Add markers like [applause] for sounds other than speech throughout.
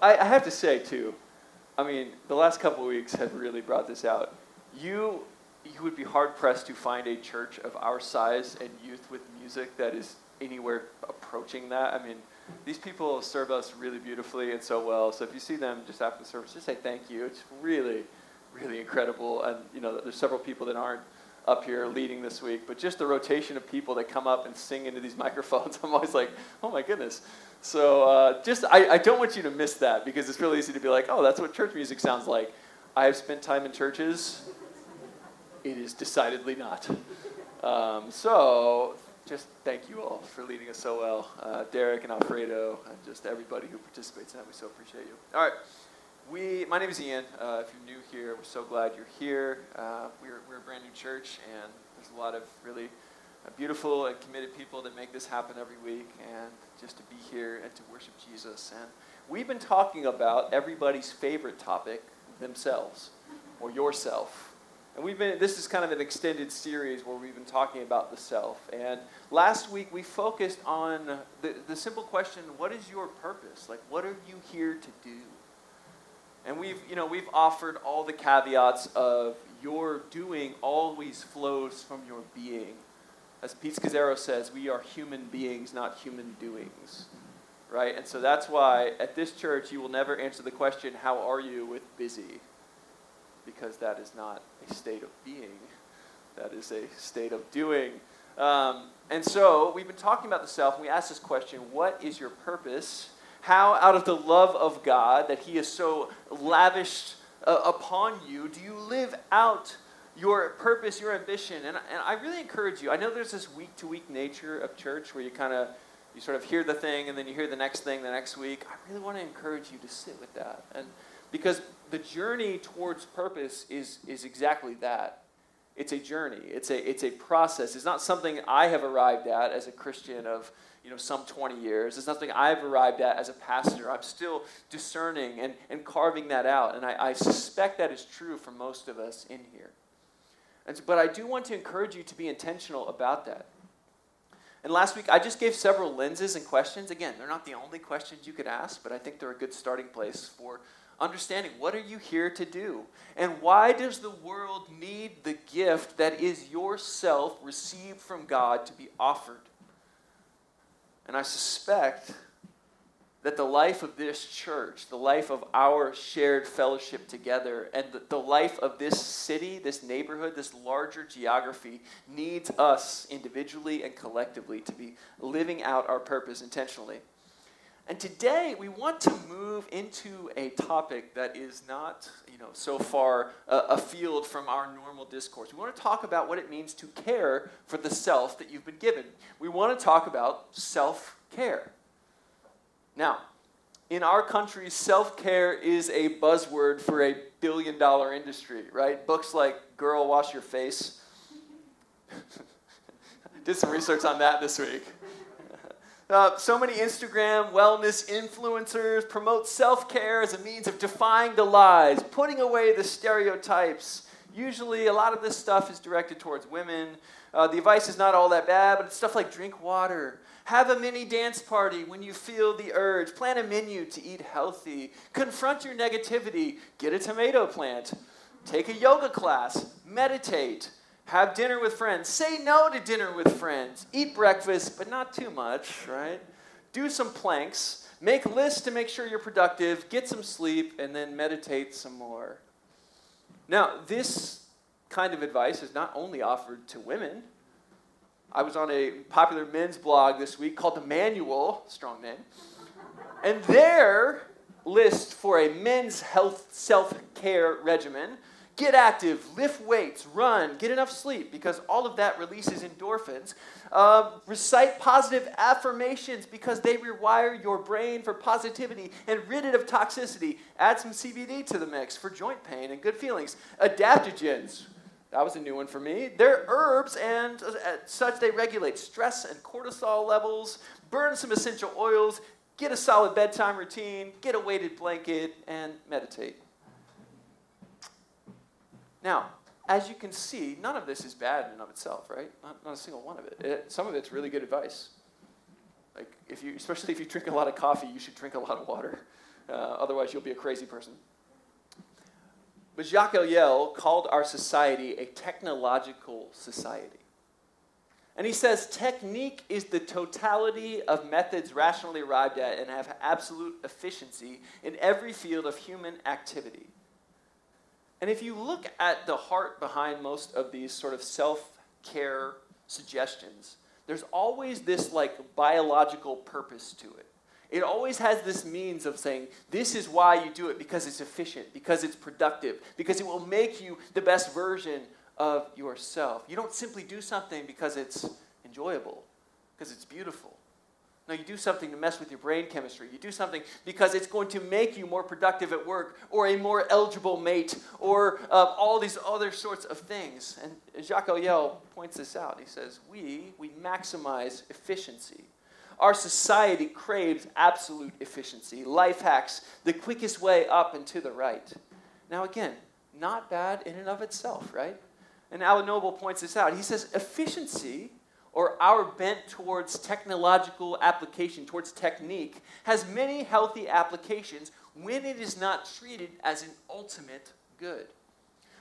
I, I have to say too, I mean, the last couple weeks have really brought this out. You you would be hard pressed to find a church of our size and youth with music that is anywhere approaching that. I mean, these people serve us really beautifully and so well. So if you see them just after the service, just say thank you. It's really, really incredible. And you know, there's several people that aren't up here leading this week, but just the rotation of people that come up and sing into these [laughs] microphones, I'm always like, oh my goodness. So uh, just, I, I don't want you to miss that because it's really easy to be like, oh, that's what church music sounds like. I have spent time in churches. It is decidedly not. Um, so just thank you all for leading us so well. Uh, Derek and Alfredo, and just everybody who participates in that. We so appreciate you. All right. We, my name is Ian. Uh, if you're new here, we're so glad you're here. Uh, we're, we're a brand new church, and there's a lot of really uh, beautiful and committed people that make this happen every week, and just to be here and to worship Jesus. And we've been talking about everybody's favorite topic, themselves, or yourself. And we've been, this is kind of an extended series where we've been talking about the self. And last week we focused on the, the simple question what is your purpose? Like, what are you here to do? And we've, you know, we've offered all the caveats of your doing always flows from your being. As Pete Scazzero says, we are human beings, not human doings. Right? And so that's why at this church you will never answer the question, How are you? with busy because that is not a state of being, that is a state of doing. Um, and so we've been talking about the self, and we asked this question what is your purpose? How, out of the love of God that He has so lavished uh, upon you, do you live out your purpose, your ambition? And, and I really encourage you. I know there's this week to week nature of church where you kind of you sort of hear the thing and then you hear the next thing the next week. I really want to encourage you to sit with that. And because the journey towards purpose is, is exactly that. It's a journey. It's a, it's a process. It's not something I have arrived at as a Christian of you know, some 20 years. It's nothing I've arrived at as a pastor. I'm still discerning and, and carving that out. And I, I suspect that is true for most of us in here. And but I do want to encourage you to be intentional about that. And last week, I just gave several lenses and questions. Again, they're not the only questions you could ask, but I think they're a good starting place for understanding what are you here to do? And why does the world need the gift that is yourself received from God to be offered? And I suspect that the life of this church, the life of our shared fellowship together, and the, life of this city, this neighborhood, this larger geography needs us individually and collectively to be living out our purpose intentionally. And today we want to move into a topic that is not, you know, so far uh, afield from our normal discourse. We want to talk about what it means to care for the self that you've been given. We want to talk about self-care. Now, in our country, self-care is a buzzword for a billion-dollar industry, right? Books like "Girl, Wash Your Face." [laughs] Did some research on that this week. Uh, so many Instagram wellness influencers promote self care as a means of defying the lies, putting away the stereotypes. Usually, a lot of this stuff is directed towards women. Uh, the advice is not all that bad, but it's stuff like drink water, have a mini dance party when you feel the urge, plan a menu to eat healthy, confront your negativity, get a tomato plant, take a yoga class, meditate have dinner with friends. Say no to dinner with friends. Eat breakfast, but not too much, right? Do some planks. Make lists to make sure you're productive. Get some sleep, and then meditate some more. Now, this kind of advice is not only offered to women. I was on a popular men's blog this week called The Manual, strong name, and their list for a men's health self care regimen Get active, lift weights, run, get enough sleep, because all of that releases endorphins. Uh, recite positive affirmations because they rewire your brain for positivity and rid it of toxicity. Add some CBD to the mix for joint pain and good feelings. Adaptogens. That was a new one for me. They're herbs and uh, such they regulate stress and cortisol levels. Burn some essential oils. Get a solid bedtime routine. Get a weighted blanket and meditate. Now, as you can see, none of this is bad in and of itself, right? Not, not a single one of it. it. Some of it's really good advice. Like if you, especially if you drink a lot of coffee, you should drink a lot of water. Uh, otherwise, you'll be a crazy person. But Jacques Ellul called our society a technological society. And he says technique is the totality of methods rationally arrived at and have absolute efficiency in every field of human activity. And if you look at the heart behind most of these sort of self care suggestions, there's always this like biological purpose to it. It always has this means of saying, this is why you do it because it's efficient, because it's productive, because it will make you the best version of yourself. You don't simply do something because it's enjoyable, because it's beautiful. No, you do something to mess with your brain chemistry. You do something because it's going to make you more productive at work or a more eligible mate or uh, all these other sorts of things. And Jacques Ellul points this out. He says, We, we maximize efficiency. Our society craves absolute efficiency, life hacks, the quickest way up and to the right. Now, again, not bad in and of itself, right? And Alan Noble points this out. He says, Efficiency or our bent towards technological application, towards technique, has many healthy applications when it is not treated as an ultimate good.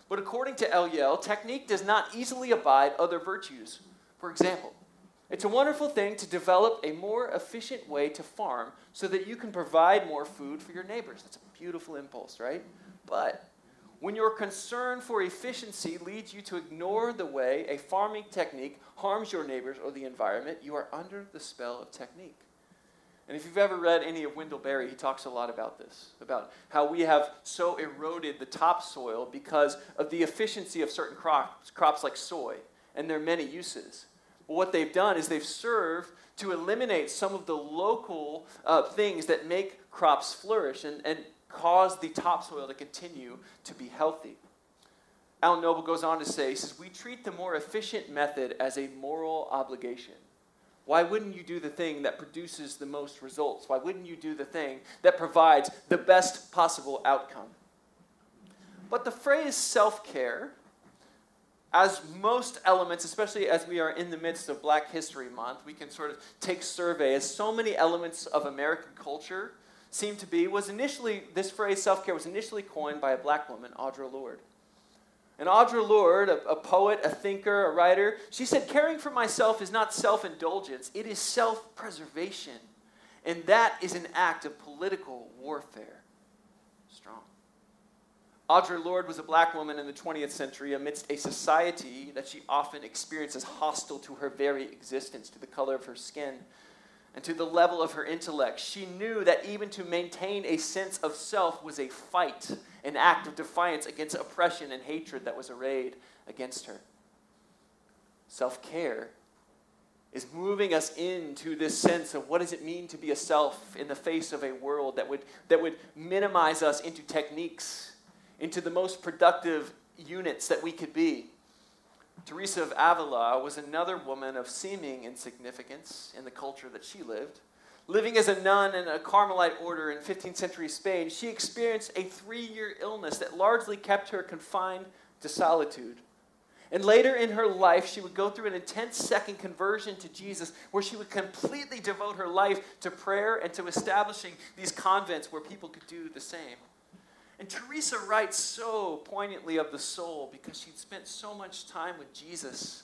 But according to Ellul, technique does not easily abide other virtues. For example, it's a wonderful thing to develop a more efficient way to farm so that you can provide more food for your neighbors. That's a beautiful impulse, right? But when your concern for efficiency leads you to ignore the way a farming technique harms your neighbors or the environment, you are under the spell of technique. And if you've ever read any of Wendell Berry, he talks a lot about this, about how we have so eroded the topsoil because of the efficiency of certain crops, crops like soy, and their many uses. But what they've done is they've served to eliminate some of the local uh, things that make crops flourish and, and cause the topsoil to continue to be healthy. Alan Noble goes on to say, he says, We treat the more efficient method as a moral obligation. Why wouldn't you do the thing that produces the most results? Why wouldn't you do the thing that provides the best possible outcome? But the phrase self care, as most elements, especially as we are in the midst of Black History Month, we can sort of take survey as so many elements of American culture seem to be, was initially, this phrase self care was initially coined by a black woman, Audre Lorde. And Audre Lorde, a, a, poet, a thinker, a writer, she said, Caring for myself is not self indulgence, it is self preservation. And that is an act of political warfare. Strong. Audre Lorde was a black woman in the 20th century amidst a society that she often experienced as hostile to her very existence, to the color of her skin and to the level of her intellect. She knew that even to maintain a sense of self was a fight, an act of defiance against oppression and hatred that was arrayed against her. Self care is moving us into this sense of what does it mean to be a self in the face of a world that would, that would minimize us into techniques, into the most productive units that we could be. Teresa of Avila was another woman of seeming insignificance in the culture that she lived. Living as a nun in a Carmelite order in 15th century Spain, she experienced a three year illness that largely kept her confined to solitude. And later in her life, she would go through an intense second conversion to Jesus where she would completely devote her life to prayer and to establishing these convents where people could do the same. And Teresa writes so poignantly of the soul because she'd spent so much time with Jesus,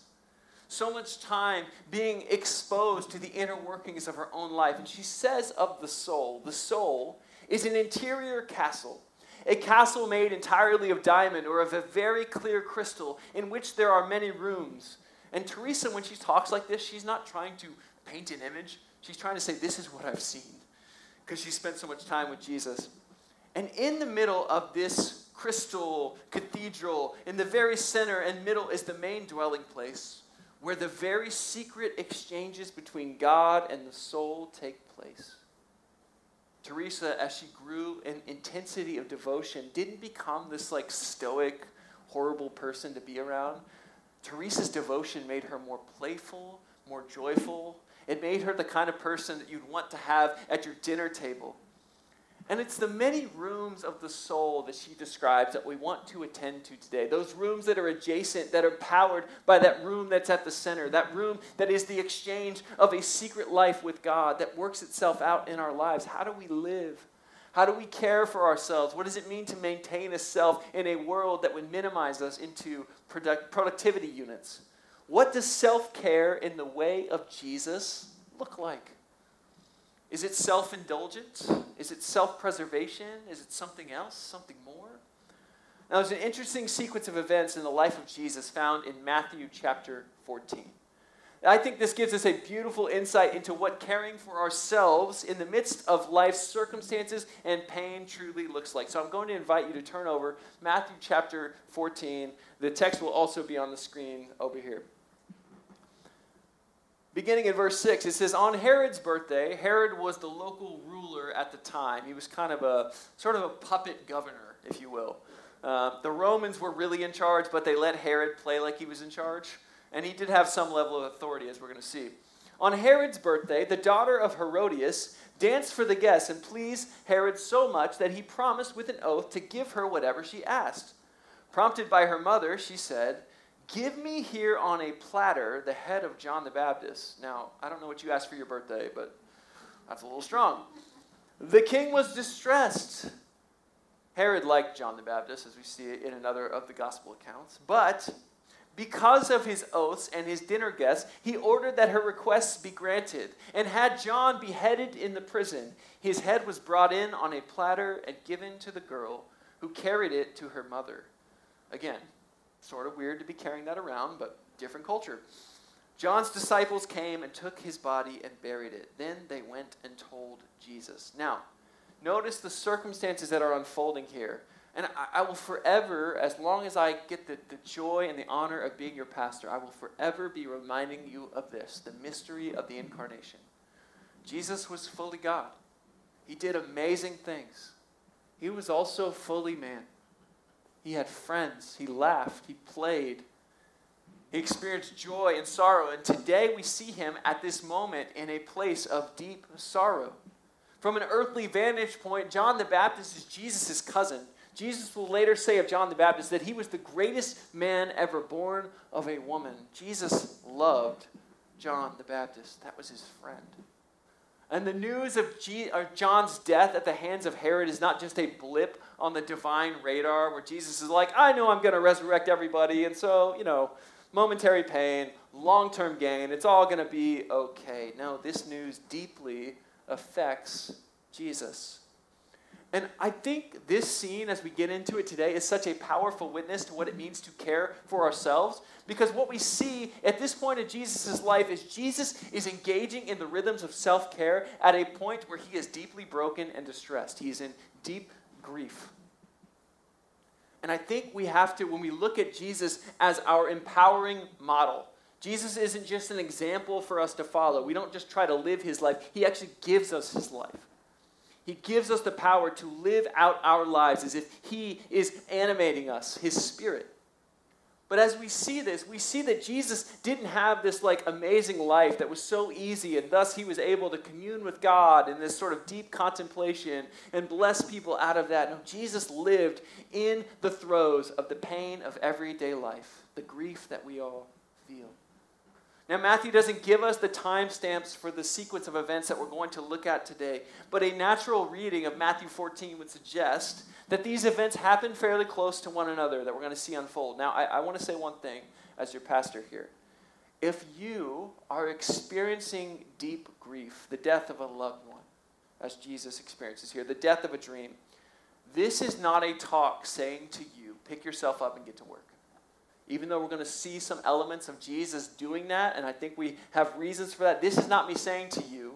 so much time being exposed to the inner workings of her own life. And she says of the soul, the soul is an interior castle, a castle made entirely of diamond or of a very clear crystal in which there are many rooms. And Teresa, when she talks like this, she's not trying to paint an image. She's trying to say, This is what I've seen. Because she spent so much time with Jesus. And in the middle of this crystal cathedral, in the very center and middle, is the main dwelling place where the very secret exchanges between God and the soul take place. Teresa, as she grew in intensity of devotion, didn't become this like stoic, horrible person to be around. Teresa's devotion made her more playful, more joyful. It made her the kind of person that you'd want to have at your dinner table. And it's the many rooms of the soul that she describes that we want to attend to today. Those rooms that are adjacent, that are powered by that room that's at the center, that room that is the exchange of a secret life with God that works itself out in our lives. How do we live? How do we care for ourselves? What does it mean to maintain a self in a world that would minimize us into product, productivity units? What does self care in the way of Jesus look like? Is it self indulgent? Is it self preservation? Is it something else, something more? Now, there's an interesting sequence of events in the life of Jesus found in Matthew chapter 14. I think this gives us a beautiful insight into what caring for ourselves in the midst of life's circumstances and pain truly looks like. So I'm going to invite you to turn over Matthew chapter 14. The text will also be on the screen over here. Beginning in verse 6, it says, On Herod's birthday, Herod was the local ruler at the time. He was kind of a sort of a puppet governor, if you will. Uh, the Romans were really in charge, but they let Herod play like he was in charge and he did have some level of authority, as we're going to see. On Herod's birthday, the daughter of Herodias danced for the guests and pleased Herod so much that he promised with an oath to give her whatever she asked. Prompted by her mother, she said, Give me here on a platter the head of John the Baptist. Now, I don't know what you asked for your birthday, but that's a little strong. The king was distressed. Herod liked John the Baptist, as we see in another of the gospel accounts, but because of his oaths and his dinner guests, he ordered that her requests be granted and had John beheaded in the prison. His head was brought in on a platter and given to the girl, who carried it to her mother. Again, sort of weird to be carrying that around, but different culture. John's disciples came and took his body and buried it. Then they went and told Jesus. Now, notice the circumstances that are unfolding here. And I, I, will forever, as long as I get the, the joy and the honor of being your pastor, I will forever be reminding you of this the mystery of the incarnation. Jesus was fully God, He did amazing things. He was also fully man. He had friends, He laughed, He played. He experienced joy and sorrow, and today we see him at this moment in a place of deep sorrow. From an earthly vantage point, John the Baptist is Jesus' cousin. Jesus will later say of John the Baptist that he was the greatest man ever born of a woman. Jesus loved John the Baptist, that was his friend. And the news of John's death at the hands of Herod is not just a blip on the divine radar where Jesus is like, I know I'm going to resurrect everybody, and so, you know, momentary pain, long term gain, it's all going to be okay. No, this news deeply affects Jesus. And I think this scene, as we get into it today, is such a powerful witness to what it means to care for ourselves. Because what we see at this point in Jesus' life is Jesus is engaging in the rhythms of self care at a point where he is deeply broken and distressed. He is in deep grief. And I think we have to, when we look at Jesus as our empowering model, Jesus isn't just an example for us to follow. We don't just try to live his life, he actually gives us his life. He gives us the power to live out our lives as if He is animating us, His Spirit. But as we see this, we see that Jesus didn't have this like amazing life that was so easy, and thus he was able to commune with God in this sort of deep contemplation and bless people out of that. No, Jesus lived in the throes of the pain of everyday life, the grief that we all feel. Now, Matthew doesn't give us the timestamps for the sequence of events that we're going to look at today, but a natural reading of Matthew 14 would suggest that these events happen fairly close to one another that we're going to see unfold. Now, I, I want to say one thing as your pastor here. If you are experiencing deep grief, the death of a loved one, as Jesus experiences here, the death of a dream, this is not a talk saying to you, pick yourself up and get to work even though we're going to see some elements of Jesus doing that, and I think we have reasons for that, this is not me saying to you,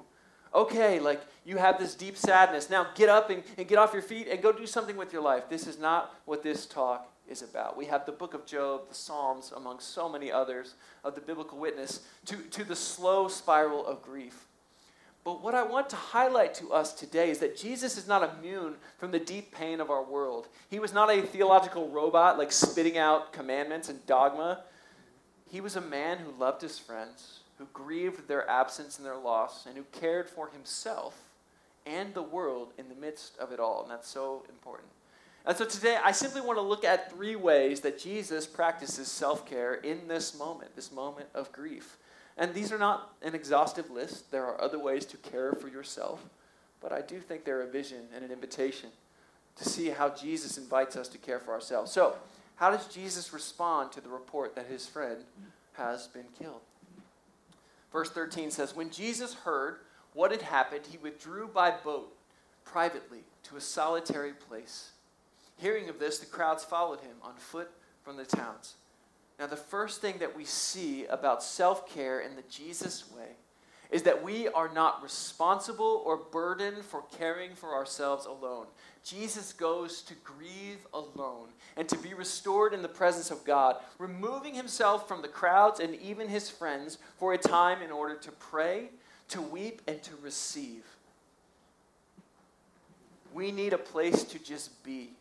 okay, like you have this deep sadness. Now get up and, and get off your feet and go do something with your life. This is not what this talk is about. We have the book of Job, the Psalms, among so many others of the biblical witness, to, to the slow spiral of grief. But what I want to highlight to us today is that Jesus is not immune from the deep pain of our world. He was not a theological robot like spitting out commandments and dogma. He was a man who loved his friends, who grieved their absence and their loss, and who cared for himself and the world in the midst of it all. And that's so important. And so today, I simply want to look at three ways that Jesus practices self care in this moment, this moment of grief. And these are not an exhaustive list. There are other ways to care for yourself. but I do think they're a vision and an invitation to see how Jesus invites us to care for ourselves. So, how does Jesus respond to the report that his friend has been killed? Verse 13 says, When Jesus heard what had happened, he withdrew by boat privately to a solitary place. Hearing of this, the crowds followed him on foot from the towns. Now, the first thing that we see about self care in the Jesus way is that we are not responsible or burdened for caring for ourselves alone. Jesus goes to grieve alone and to be restored in the presence of God, removing himself from the crowds and even his friends for a time in order to pray, to weep, and to receive. We need a place to just be.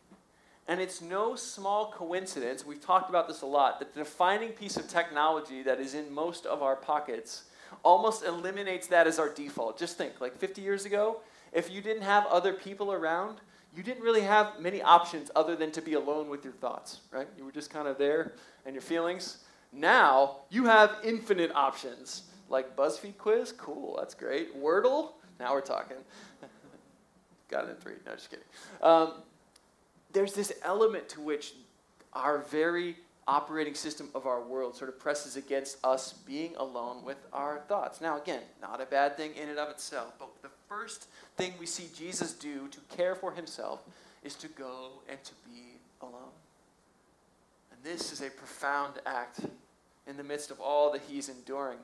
And it's no small coincidence, we've talked about this a lot, that the defining piece of technology that is in most of our pockets almost eliminates that as our default. Just think, like 50 years ago, if you didn't have other people around, you didn't really have many options other than to be alone with your thoughts, right? You were just kind of there and your feelings. Now, you have infinite options. Like BuzzFeed quiz, cool, that's great. Wordle, now we're talking. [laughs] Got it in three, no, just kidding. Um, there's this element to which our very operating system of our world sort of presses against us being alone with our thoughts. Now, again, not a bad thing in and of itself, but the first thing we see Jesus do to care for himself is to go and to be alone. And this is a profound act in the midst of all that he's enduring.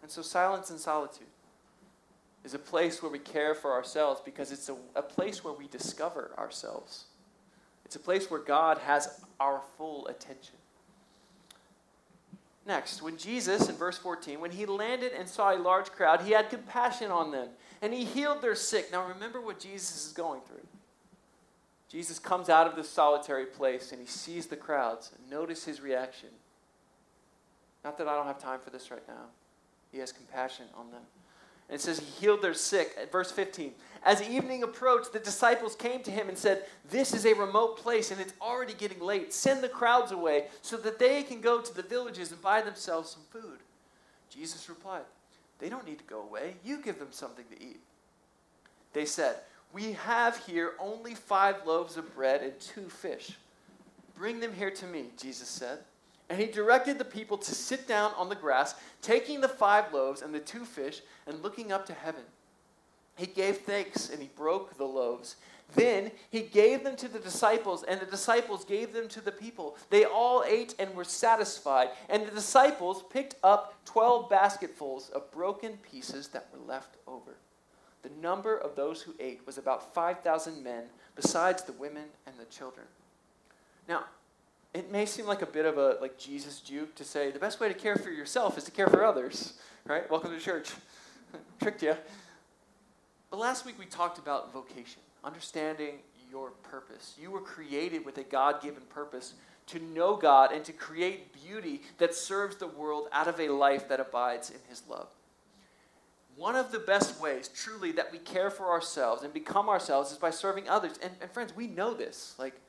And so, silence and solitude is a place where we care for ourselves because it's a, a place where we discover ourselves. It's a place where God has our full attention. Next, when Jesus, in verse 14, when he landed and saw a large crowd, he had compassion on them and he healed their sick. Now remember what Jesus is going through. Jesus comes out of this solitary place and he sees the crowds. Notice his reaction. Not that I don't have time for this right now. He has compassion on them. And it says he healed their sick. At verse 15. As evening approached, the disciples came to him and said, This is a remote place and it's already getting late. Send the crowds away so that they can go to the villages and buy themselves some food. Jesus replied, They don't need to go away. You give them something to eat. They said, We have here only five loaves of bread and two fish. Bring them here to me, Jesus said. And he directed the people to sit down on the grass, taking the five loaves and the two fish, and looking up to heaven. He gave thanks and he broke the loaves. Then he gave them to the disciples, and the disciples gave them to the people. They all ate and were satisfied. And the disciples picked up 12 basketfuls of broken pieces that were left over. The number of those who ate was about 5,000 men, besides the women and the children. Now, it may seem like a bit of a like Jesus juke to say the best way to care for yourself is to care for others, right? Welcome to church. [laughs] Tricked you. But last week we talked about vocation, understanding your purpose. You were created with a God given purpose to know God and to create beauty that serves the world out of a life that abides in His love. One of the best ways, truly, that we care for ourselves and become ourselves is by serving others. And, and friends, we know this. Like,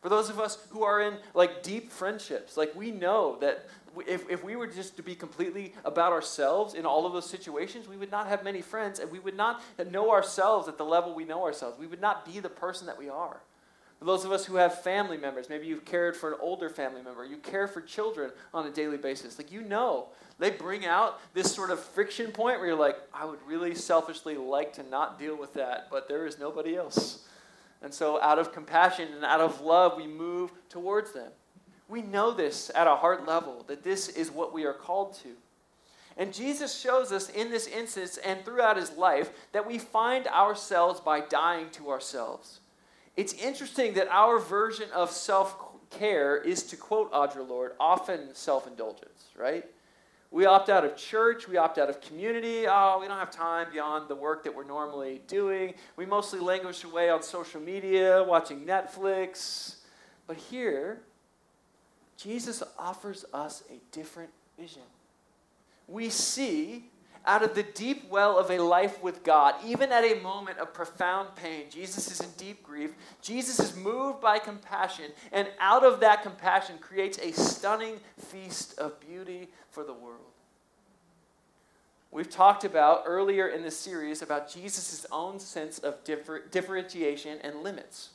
for those of us who are in like deep friendships, like we know that if, if we were just to be completely about ourselves in all of those situations, we would not have many friends and we would not know ourselves at the level we know ourselves. We would not be the person that we are. For those of us who have family members, maybe you've cared for an older family member, you care for children on a daily basis. Like you know, they bring out this sort of friction point where you're like, I would really selfishly like to not deal with that, but there is nobody else. And so, out of compassion and out of love, we move towards them. We know this at a heart level, that this is what we are called to. And Jesus shows us in this instance and throughout his life that we find ourselves by dying to ourselves. It's interesting that our version of self care is, to quote Audre Lorde, often self indulgence, right? We opt out of church. We opt out of community. Oh, we don't have time beyond the work that we're normally doing. We mostly languish away on social media, watching Netflix. But here, Jesus offers us a different vision. We see out of the deep well of a life with God, even at a moment of profound pain, Jesus is in deep grief. Jesus is moved by compassion, and out of that compassion creates a stunning feast of beauty for the world. we've talked about earlier in this series about Jesus' own sense of differ- differentiation and limits.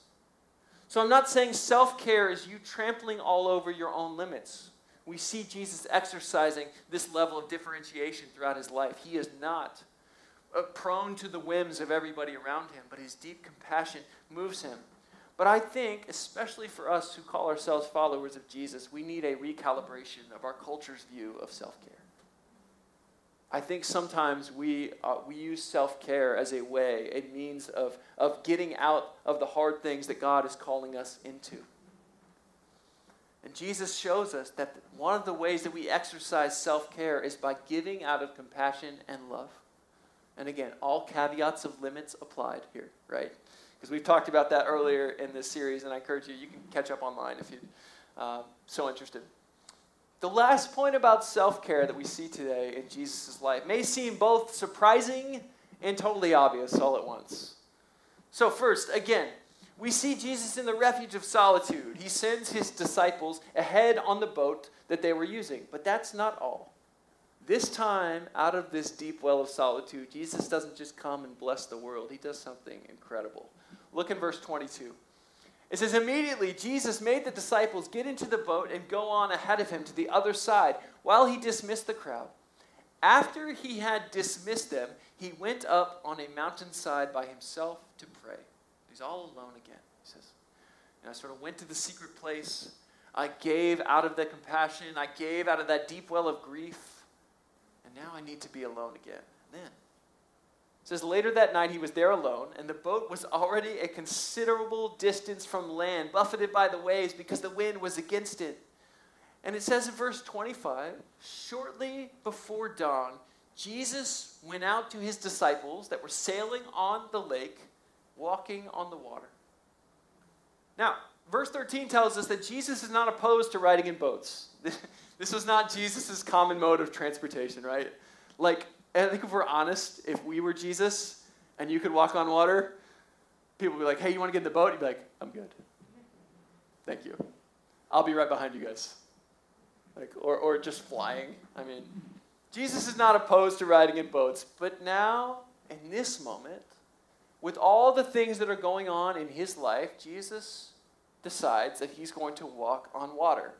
So I'm not saying self care is you trampling all over your own limits. We see Jesus exercising this level of differentiation throughout his life. He is not uh, prone to the whims of everybody around him, but his deep compassion moves him. But I think, especially for us who call ourselves followers of Jesus, we need a recalibration of our culture's view of self care. I think sometimes we, uh, we use self care as a way, a means of, of getting out of the hard things that God is calling us into. And Jesus shows us that one of the ways that we exercise self care is by giving out of compassion and love. And again, all caveats of limits applied here, right? Because we've talked about that earlier in this series, and I encourage you, you can catch up online if you're uh, so interested. The last point about self care that we see today in Jesus' life may seem both surprising and totally obvious all at once. So, first, again, we see Jesus in the refuge of solitude. He sends his disciples ahead on the boat that they were using. But that's not all. This time, out of this deep well of solitude, Jesus doesn't just come and bless the world, he does something incredible. Look in verse 22. It says, Immediately Jesus made the disciples get into the boat and go on ahead of him to the other side while he dismissed the crowd. After he had dismissed them, he went up on a mountainside by himself to pray. He's all alone again, he says. And I sort of went to the secret place. I gave out of that compassion. I gave out of that deep well of grief. And now I need to be alone again. And then it says later that night he was there alone, and the boat was already a considerable distance from land, buffeted by the waves because the wind was against it. And it says in verse 25 shortly before dawn, Jesus went out to his disciples that were sailing on the lake, walking on the water. Now, verse 13 tells us that Jesus is not opposed to riding in boats. [laughs] This was not Jesus' common mode of transportation, right? Like, I think if we're honest, if we were Jesus and you could walk on water, people would be like, hey, you want to get in the boat? You'd be like, I'm good. Thank you. I'll be right behind you guys. Like, or, or just flying. I mean, Jesus is not opposed to riding in boats, but now, in this moment, with all the things that are going on in his life, Jesus decides that he's going to walk on water.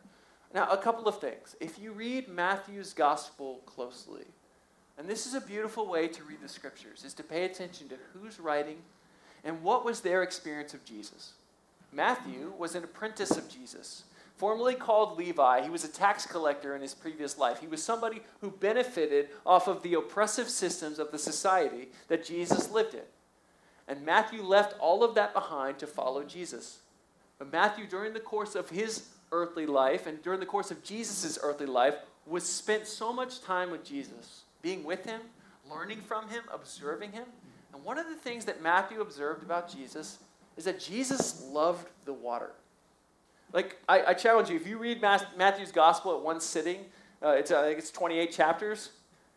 Now, a couple of things. If you read Matthew's gospel closely, and this is a beautiful way to read the scriptures, is to pay attention to who's writing and what was their experience of Jesus. Matthew was an apprentice of Jesus, formerly called Levi. He was a tax collector in his previous life. He was somebody who benefited off of the oppressive systems of the society that Jesus lived in. And Matthew left all of that behind to follow Jesus. But Matthew, during the course of his earthly life and during the course of Jesus' earthly life, was spent so much time with Jesus being with him, learning from him, observing him. And one of the things that Matthew observed about Jesus is that Jesus loved the water. Like, I, I challenge you, if you read Matthew's gospel at one sitting, uh, it's, I think it's 28 chapters,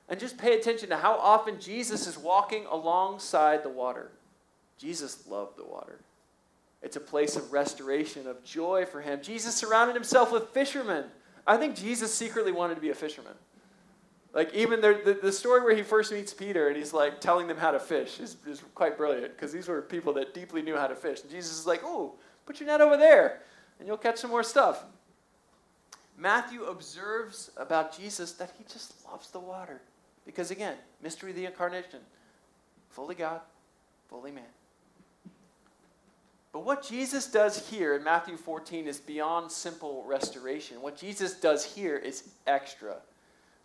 and just pay attention to how often Jesus is walking alongside the water. Jesus loved the water. It's a place of restoration, of joy for him. Jesus surrounded himself with fishermen. I think Jesus secretly wanted to be a fisherman. Like even the, the, the, story where he first meets Peter and he's like telling them how to fish is, is quite brilliant because these were people that deeply knew how to fish. And Jesus is like, oh, put your net over there and you'll catch some more stuff. Matthew observes about Jesus that he just loves the water. Because again, mystery of the incarnation. Fully God, fully man. But what Jesus does here in Matthew 14 is beyond simple restoration. What Jesus does here is extra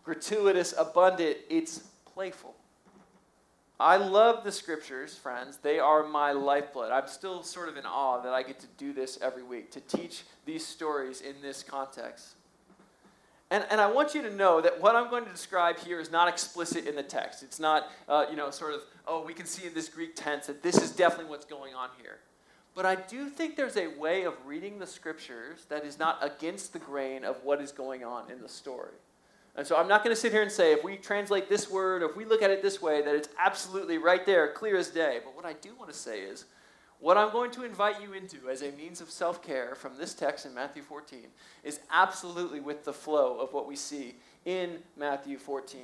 gratuitous, abundant, it's playful. I love the scriptures, friends. They are my lifeblood. I'm still sort of in awe that I get to do this every week, to teach these stories in this context. And, and I want you to know that what I'm going to describe here is not explicit in the text. It's not, uh, you know, sort of, oh, we can see in this Greek tense that this is definitely what's going on here. But I do think there's a way of reading the scriptures that is not against the grain of what is going on in the story. And so I'm not going to sit here and say if we translate this word, or if we look at it this way, that it's absolutely right there, clear as day. But what I do want to say is what I'm going to invite you into as a means of self care from this text in Matthew 14 is absolutely with the flow of what we see in Matthew 14.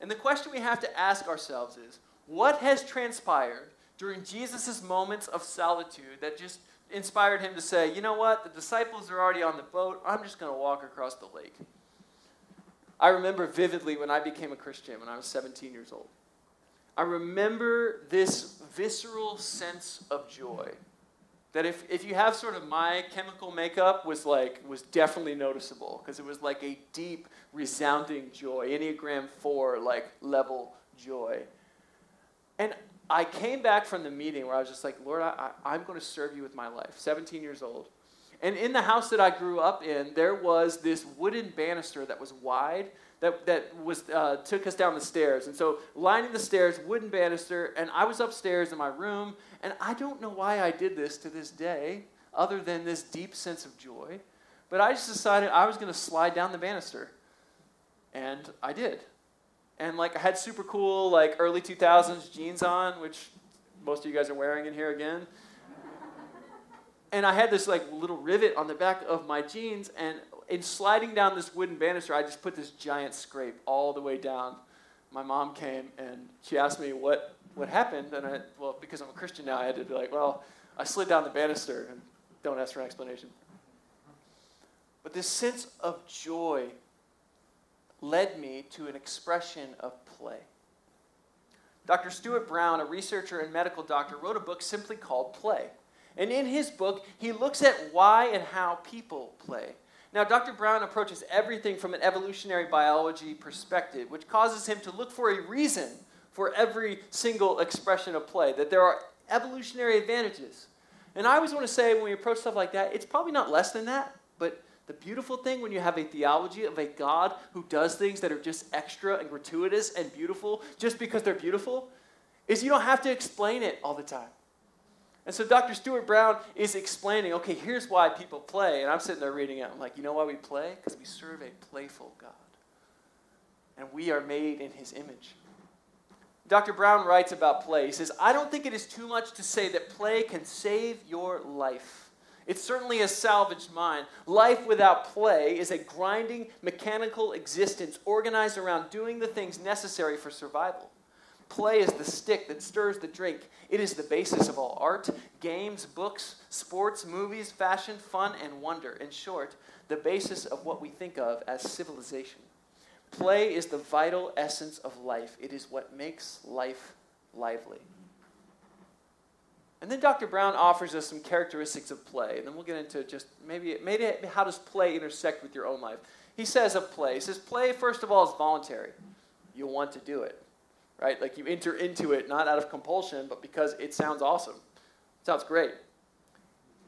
And the question we have to ask ourselves is what has transpired during Jesus' moments of solitude that just inspired him to say, you know what, the disciples are already on the boat, I'm just going to walk across the lake. I remember vividly when I became a Christian when I was 17 years old. I remember this visceral sense of joy that if, if you have sort of my chemical makeup was like was definitely noticeable because it was like a deep resounding joy enneagram 4 like level joy and i came back from the meeting where i was just like lord I, I, i'm going to serve you with my life 17 years old and in the house that i grew up in there was this wooden banister that was wide that, that was, uh, took us down the stairs. And so, lining the stairs, wooden banister, and I was upstairs in my room, and I don't know why I did this to this day, other than this deep sense of joy. But I just decided I was going to slide down the banister. And I did. And like I had super cool like early 2000s jeans on, which most of you guys are wearing in here again. and I had this like little rivet on the back of my jeans and in sliding down this wooden banister, I just put this giant scrape all the way down. My mom came and she asked me what, what happened. And I, well, because I'm a Christian now, I had to be like, well, I slid down the banister and don't ask for an explanation. But this sense of joy led me to an expression of play. Dr. Stuart Brown, a researcher and medical doctor, wrote a book simply called Play. And in his book, he looks at why and how people play. Now, Dr. Brown approaches everything from an evolutionary biology perspective, which causes him to look for a reason for every single expression of play, that there are evolutionary advantages. And I always want to say when we approach stuff like that, it's probably not less than that, but the beautiful thing when you have a theology of a God who does things that are just extra and gratuitous and beautiful just because they're beautiful is you don't have to explain it all the time. And so Dr. Stuart Brown is explaining, okay, here's why people play. And I'm sitting there reading it. I'm like, you know why we play? Because we serve a playful God. And we are made in his image. Dr. Brown writes about play. He says, I don't think it is too much to say that play can save your life. It certainly has salvaged mine. Life without play is a grinding, mechanical existence organized around doing the things necessary for survival. Play is the stick that stirs the drink. It is the basis of all art, games, books, sports, movies, fashion, fun, and wonder. In short, the basis of what we think of as civilization. Play is the vital essence of life, it is what makes life lively. And then Dr. Brown offers us some characteristics of play, and then we'll get into just maybe, maybe how does play intersect with your own life. He says of play, he says, play, first of all, is voluntary. You'll want to do it right? Like you enter into it not out of compulsion, but because it sounds awesome. It sounds great.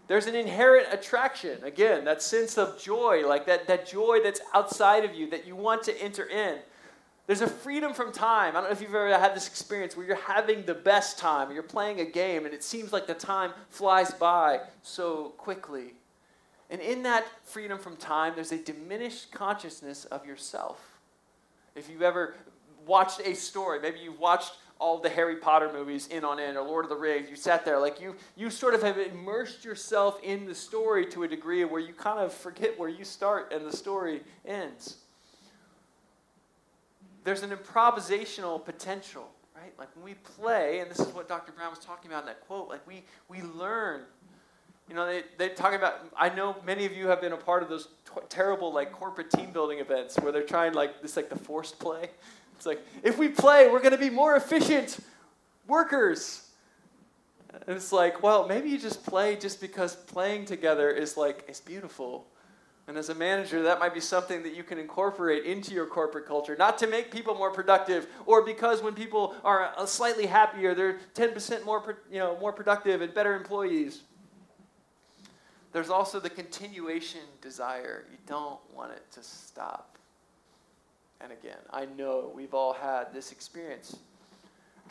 There's an inherent attraction. Again, that sense of joy, like that, that joy that's outside of you that you want to enter in. There's a freedom from time. I don't know if you've ever had this experience where you're having the best time, you're playing a game, and it seems like the time flies by so quickly. And in that freedom from time, there's a diminished consciousness of yourself. If you've ever watched a story. Maybe you've watched all the Harry Potter movies in on in or Lord of the Rings. You sat there like you you sort of have immersed yourself in the story to a degree where you kind of forget where you start and the story ends. There's an improvisational potential, right? Like when we play, and this is what Dr. Brown was talking about in that quote, like we we learn you know, they, they talk about, I know many of you have been a part of those t- terrible, like, corporate team building events where they're trying, like, this, like, the forced play. It's like, if we play, we're going to be more efficient workers. And it's like, well, maybe you just play just because playing together is like, it's beautiful. And as a manager, that might be something that you can incorporate into your corporate culture, not to make people more productive, or because when people are uh, slightly happier, they're 10% more, you know, more productive and better employees. There's also the continuation desire. You don't want it to stop and again. I know we've all had this experience.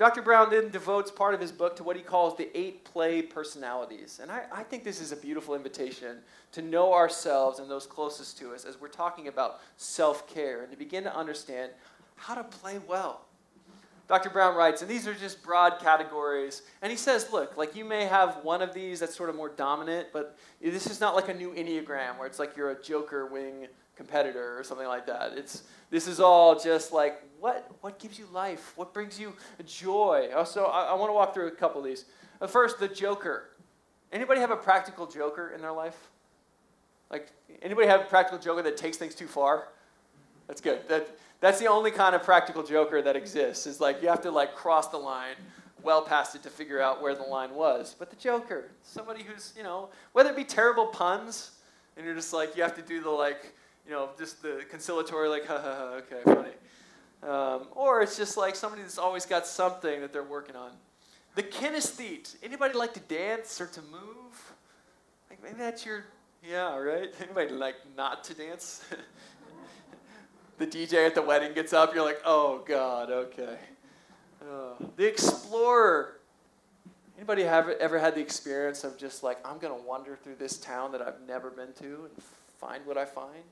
Dr. Brown then devotes part of his book to what he calls the eight play personalities. And I, I, think this is a beautiful invitation to know ourselves and those closest to us as we're talking about self care and to begin to understand how to play well. Dr. Brown writes, and these are just broad categories. And he says, look, like you may have one of these that's sort of more dominant, but this is not like a new Enneagram where it's like you're a joker wing competitor or something like that. It's this is all just like what what gives you life? What brings you joy? Oh, so I, I want to walk through a couple of these. Uh, first, the joker. Anybody have a practical joker in their life? Like anybody have a practical joker that takes things too far? That's good. That that's the only kind of practical joker that exists. Is like you have to like cross the line well past it to figure out where the line was. But the joker, somebody who's, you know, whether it be terrible puns and you're just like you have to do the like, you know, just the conciliatory like ha ha ha okay, funny. Um, or it's just like somebody that's always got something that they're working on. The kinesthete. Anybody like to dance or to move? Like maybe that's your yeah, right? [laughs] Anybody like not to dance? [laughs] the DJ at the wedding gets up, you're like, oh God, okay. Uh, the explorer. Anybody have ever had the experience of just like, I'm to wander through this town that I've never been to and find what I find?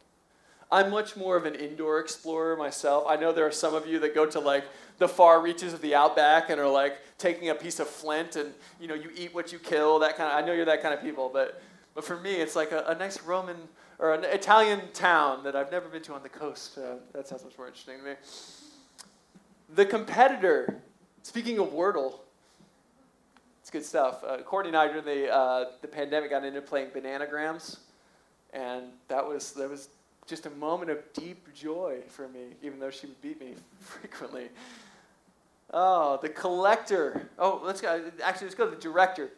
I'm much more of an indoor explorer myself. I know there are some of you that go to like the far reaches of the outback and are like taking a piece of flint and you know you eat what you kill. That kind of. I know you're that kind of people, but but for me, it's like a, a nice Roman or an Italian town that I've never been to on the coast. Uh, that sounds much more interesting to me. The competitor. Speaking of Wordle, it's good stuff. Uh, Courtney and I during the uh, the pandemic got into playing bananagrams, and that was that was just a moment of deep joy for me, even though she would beat me [laughs] frequently. Oh, the collector. Oh, let's go. Actually, let's go to the director.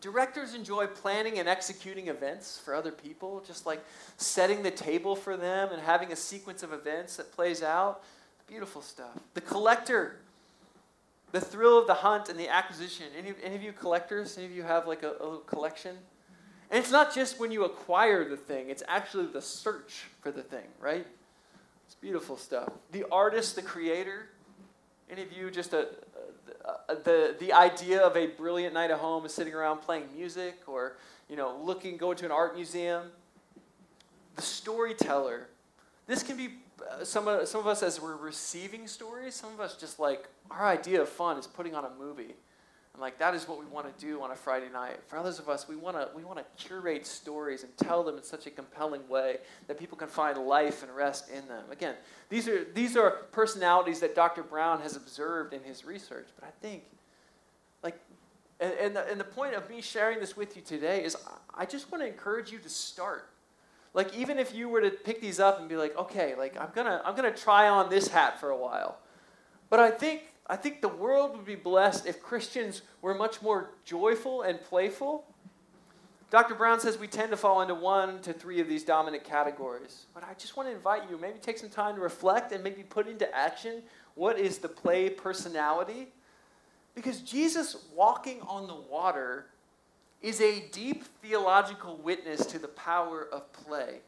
Directors enjoy planning and executing events for other people, just like setting the table for them and having a sequence of events that plays out. Beautiful stuff. The collector, the thrill of the hunt and the acquisition. Any, any of you collectors? Any of you have like a, a little collection? And it's not just when you acquire the thing, it's actually the search for the thing, right? It's beautiful stuff. The artist, the creator. Any of you just a, uh, the, the idea of a brilliant night at home is sitting around playing music or you know looking going to an art museum. The storyteller this can be uh, some, of, some of us as we're receiving stories some of us just like our idea of fun is putting on a movie and like that is what we want to do on a Friday night. For others of us, we want to we want to curate stories and tell them in such a compelling way that people can find life and rest in them. Again, these are these are personalities that Dr. Brown has observed in his research. But I think, like, and, and the, and the point of me sharing this with you today is I just want to encourage you to start. Like even if you were to pick these up and be like, okay, like I'm gonna I'm gonna try on this hat for a while. But I think I think the world would be blessed if Christians were much more joyful and playful. Dr. Brown says we tend to fall into one to three of these dominant categories. But I just want to invite you, maybe take some time to reflect and maybe put into action what is the play personality. Because Jesus walking on the water is a deep theological witness to the power of play.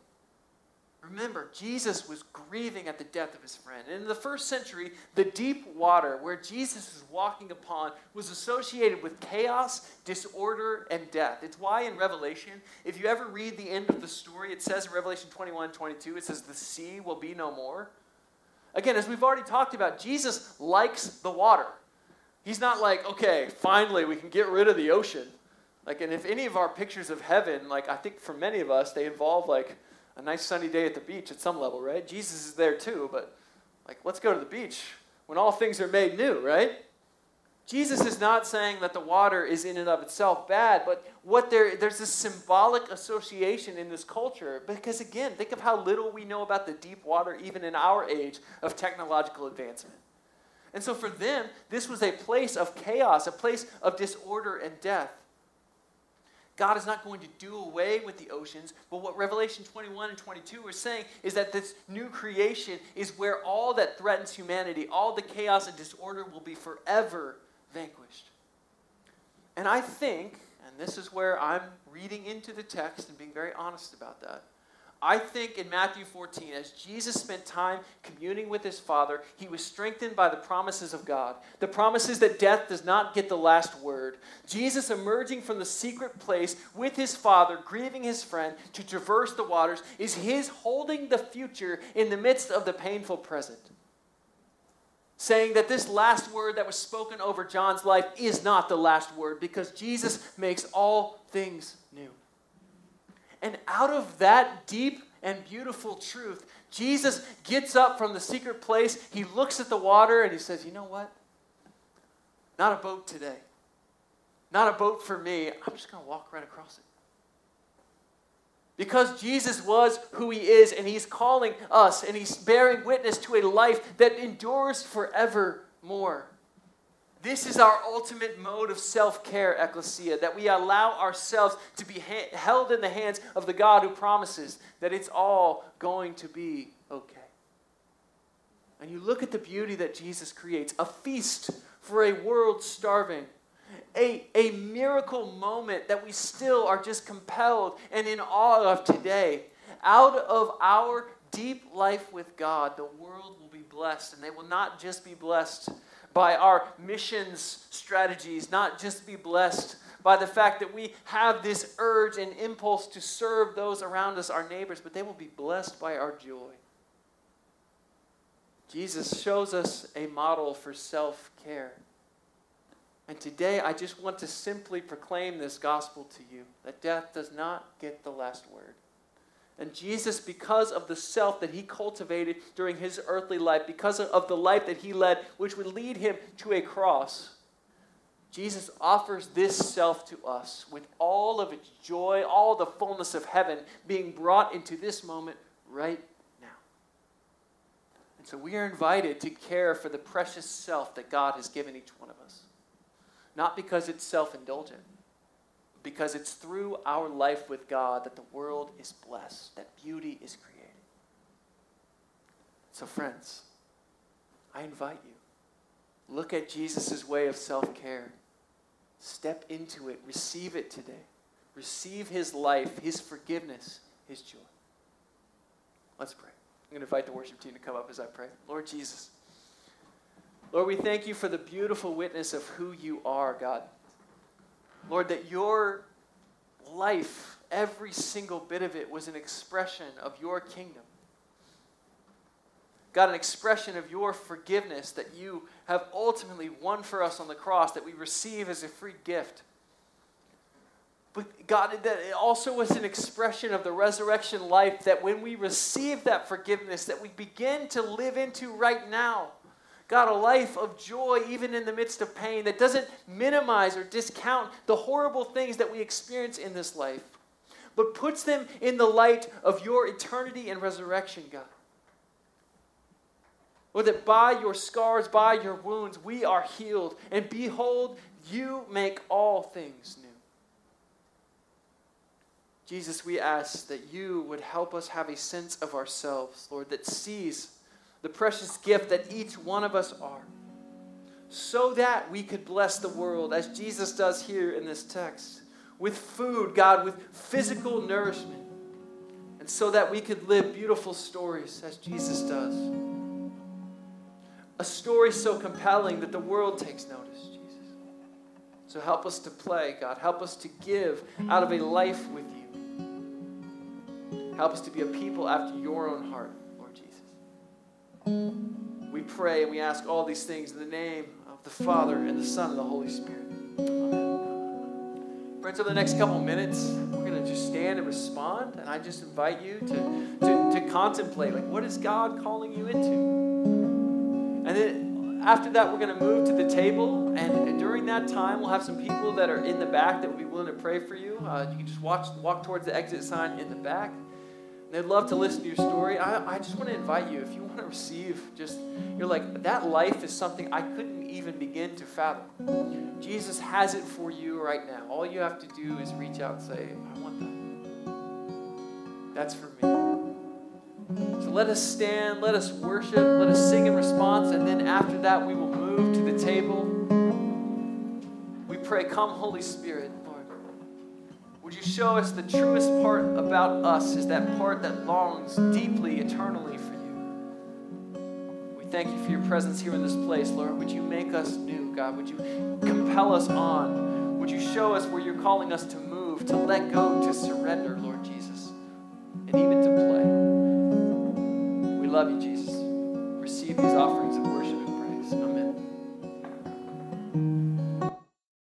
Remember, Jesus was grieving at the death of his friend. And in the first century, the deep water where Jesus was walking upon was associated with chaos, disorder, and death. It's why in Revelation, if you ever read the end of the story, it says in Revelation 21 22, it says, The sea will be no more. Again, as we've already talked about, Jesus likes the water. He's not like, okay, finally we can get rid of the ocean. Like, and if any of our pictures of heaven, like I think for many of us, they involve like, a nice sunny day at the beach at some level, right? Jesus is there too, but like, let's go to the beach when all things are made new, right? Jesus is not saying that the water is in and of itself bad, but what there, there's this symbolic association in this culture. Because again, think of how little we know about the deep water, even in our age of technological advancement. And so for them, this was a place of chaos, a place of disorder and death. God is not going to do away with the oceans, but what Revelation 21 and 22 are saying is that this new creation is where all that threatens humanity, all the chaos and disorder will be forever vanquished. And I think, and this is where I'm reading into the text and being very honest about that, I think in Matthew 14, as Jesus spent time communing with his Father, he was strengthened by the promises of God. The promises that death does not get the last word. Jesus emerging from the secret place with his Father, grieving his friend to traverse the waters, is his holding the future in the midst of the painful present. saying that this last word that was spoken over John's life is not the last word because Jesus makes all things new. And out of that deep and beautiful truth, Jesus gets up from the secret place. He looks at the water and he says, You know what? Not a boat today. Not a boat for me. I'm just going to walk right across it. Because Jesus was who he is, and he's calling us, and he's bearing witness to a life that endures forevermore. This is our ultimate mode of self care, Ecclesia, that we allow ourselves to be ha- held in the hands of the God who promises that it's all going to be okay. And you look at the beauty that Jesus creates a feast for a world starving a, a miracle moment that we still are just compelled and in awe of today. Out of our deep life with God, the world will be blessed, and they will not just be blessed by our missions strategies, not just be blessed by the fact that we have this urge and impulse to serve those around us, our neighbors, but they will be blessed by our joy. Jesus shows us a model for self care. And today, I just want to simply proclaim this gospel to you that death does not get the last word. And Jesus, because of the self that he cultivated during his earthly life, because of the life that he led, which would lead him to a cross, Jesus offers this self to us with all of its joy, all the fullness of heaven being brought into this moment right now. And so we are invited to care for the precious self that God has given each one of us. Not because it's self indulgent, because it's through our life with God that the world is blessed, that beauty is created. So, friends, I invite you. Look at Jesus' way of self care. Step into it. Receive it today. Receive his life, his forgiveness, his joy. Let's pray. I'm going to invite the worship team to come up as I pray. Lord Jesus. Lord, we thank you for the beautiful witness of who you are, God. Lord, that your life, every single bit of it, was an expression of your kingdom. God, an expression of your forgiveness that you have ultimately won for us on the cross, that we receive as a free gift. But God, that it also was an expression of the resurrection life that when we receive that forgiveness, that we begin to live into right now. God, a life of joy even in the midst of pain that doesn't minimize or discount the horrible things that we experience in this life, but puts them in the light of your eternity and resurrection, God. Or that by your scars, by your wounds, we are healed. And behold, you make all things new. Jesus, we ask that you would help us have a sense of ourselves, Lord, that sees the precious gift that each one of us are, so that we could bless the world, as Jesus does here in this text, with food, God, with physical nourishment, and so that we could live beautiful stories, as Jesus does. A story so compelling that the world takes notice, Jesus. So help us to play, God. Help us to give out of a life with you. Help us to be a people after your own heart. We pray and we ask all these things in the name of the Father and the Son and the Holy Spirit. Amen. Friends, over the next couple minutes, we're going to just stand and respond. And I just invite you to, to, to contemplate like, what is God calling you into? And then after that, we're going to move to the table. And, during that time, we'll have some people that are in the back that will be willing to pray for you. Uh, you can just watch, walk towards the exit sign in the back. They'd love to listen to your story. I, I just want to invite you, if you want to receive, just, you're like, that life is something I couldn't even begin to fathom. Jesus has it for you right now. All you have to do is reach out and say, I want that. That's for me. So let us stand, let us worship, let us sing in response, and then after that, we will move to the table. We pray, Come, Holy Spirit. Would you show us the truest part about us is that part that longs deeply, eternally for you? We thank you for your presence here in this place, Lord. Would you make us new, God? Would you compel us on? Would you show us where you're calling us to move, to let go, to surrender, Lord Jesus, and even to play? We love you, Jesus.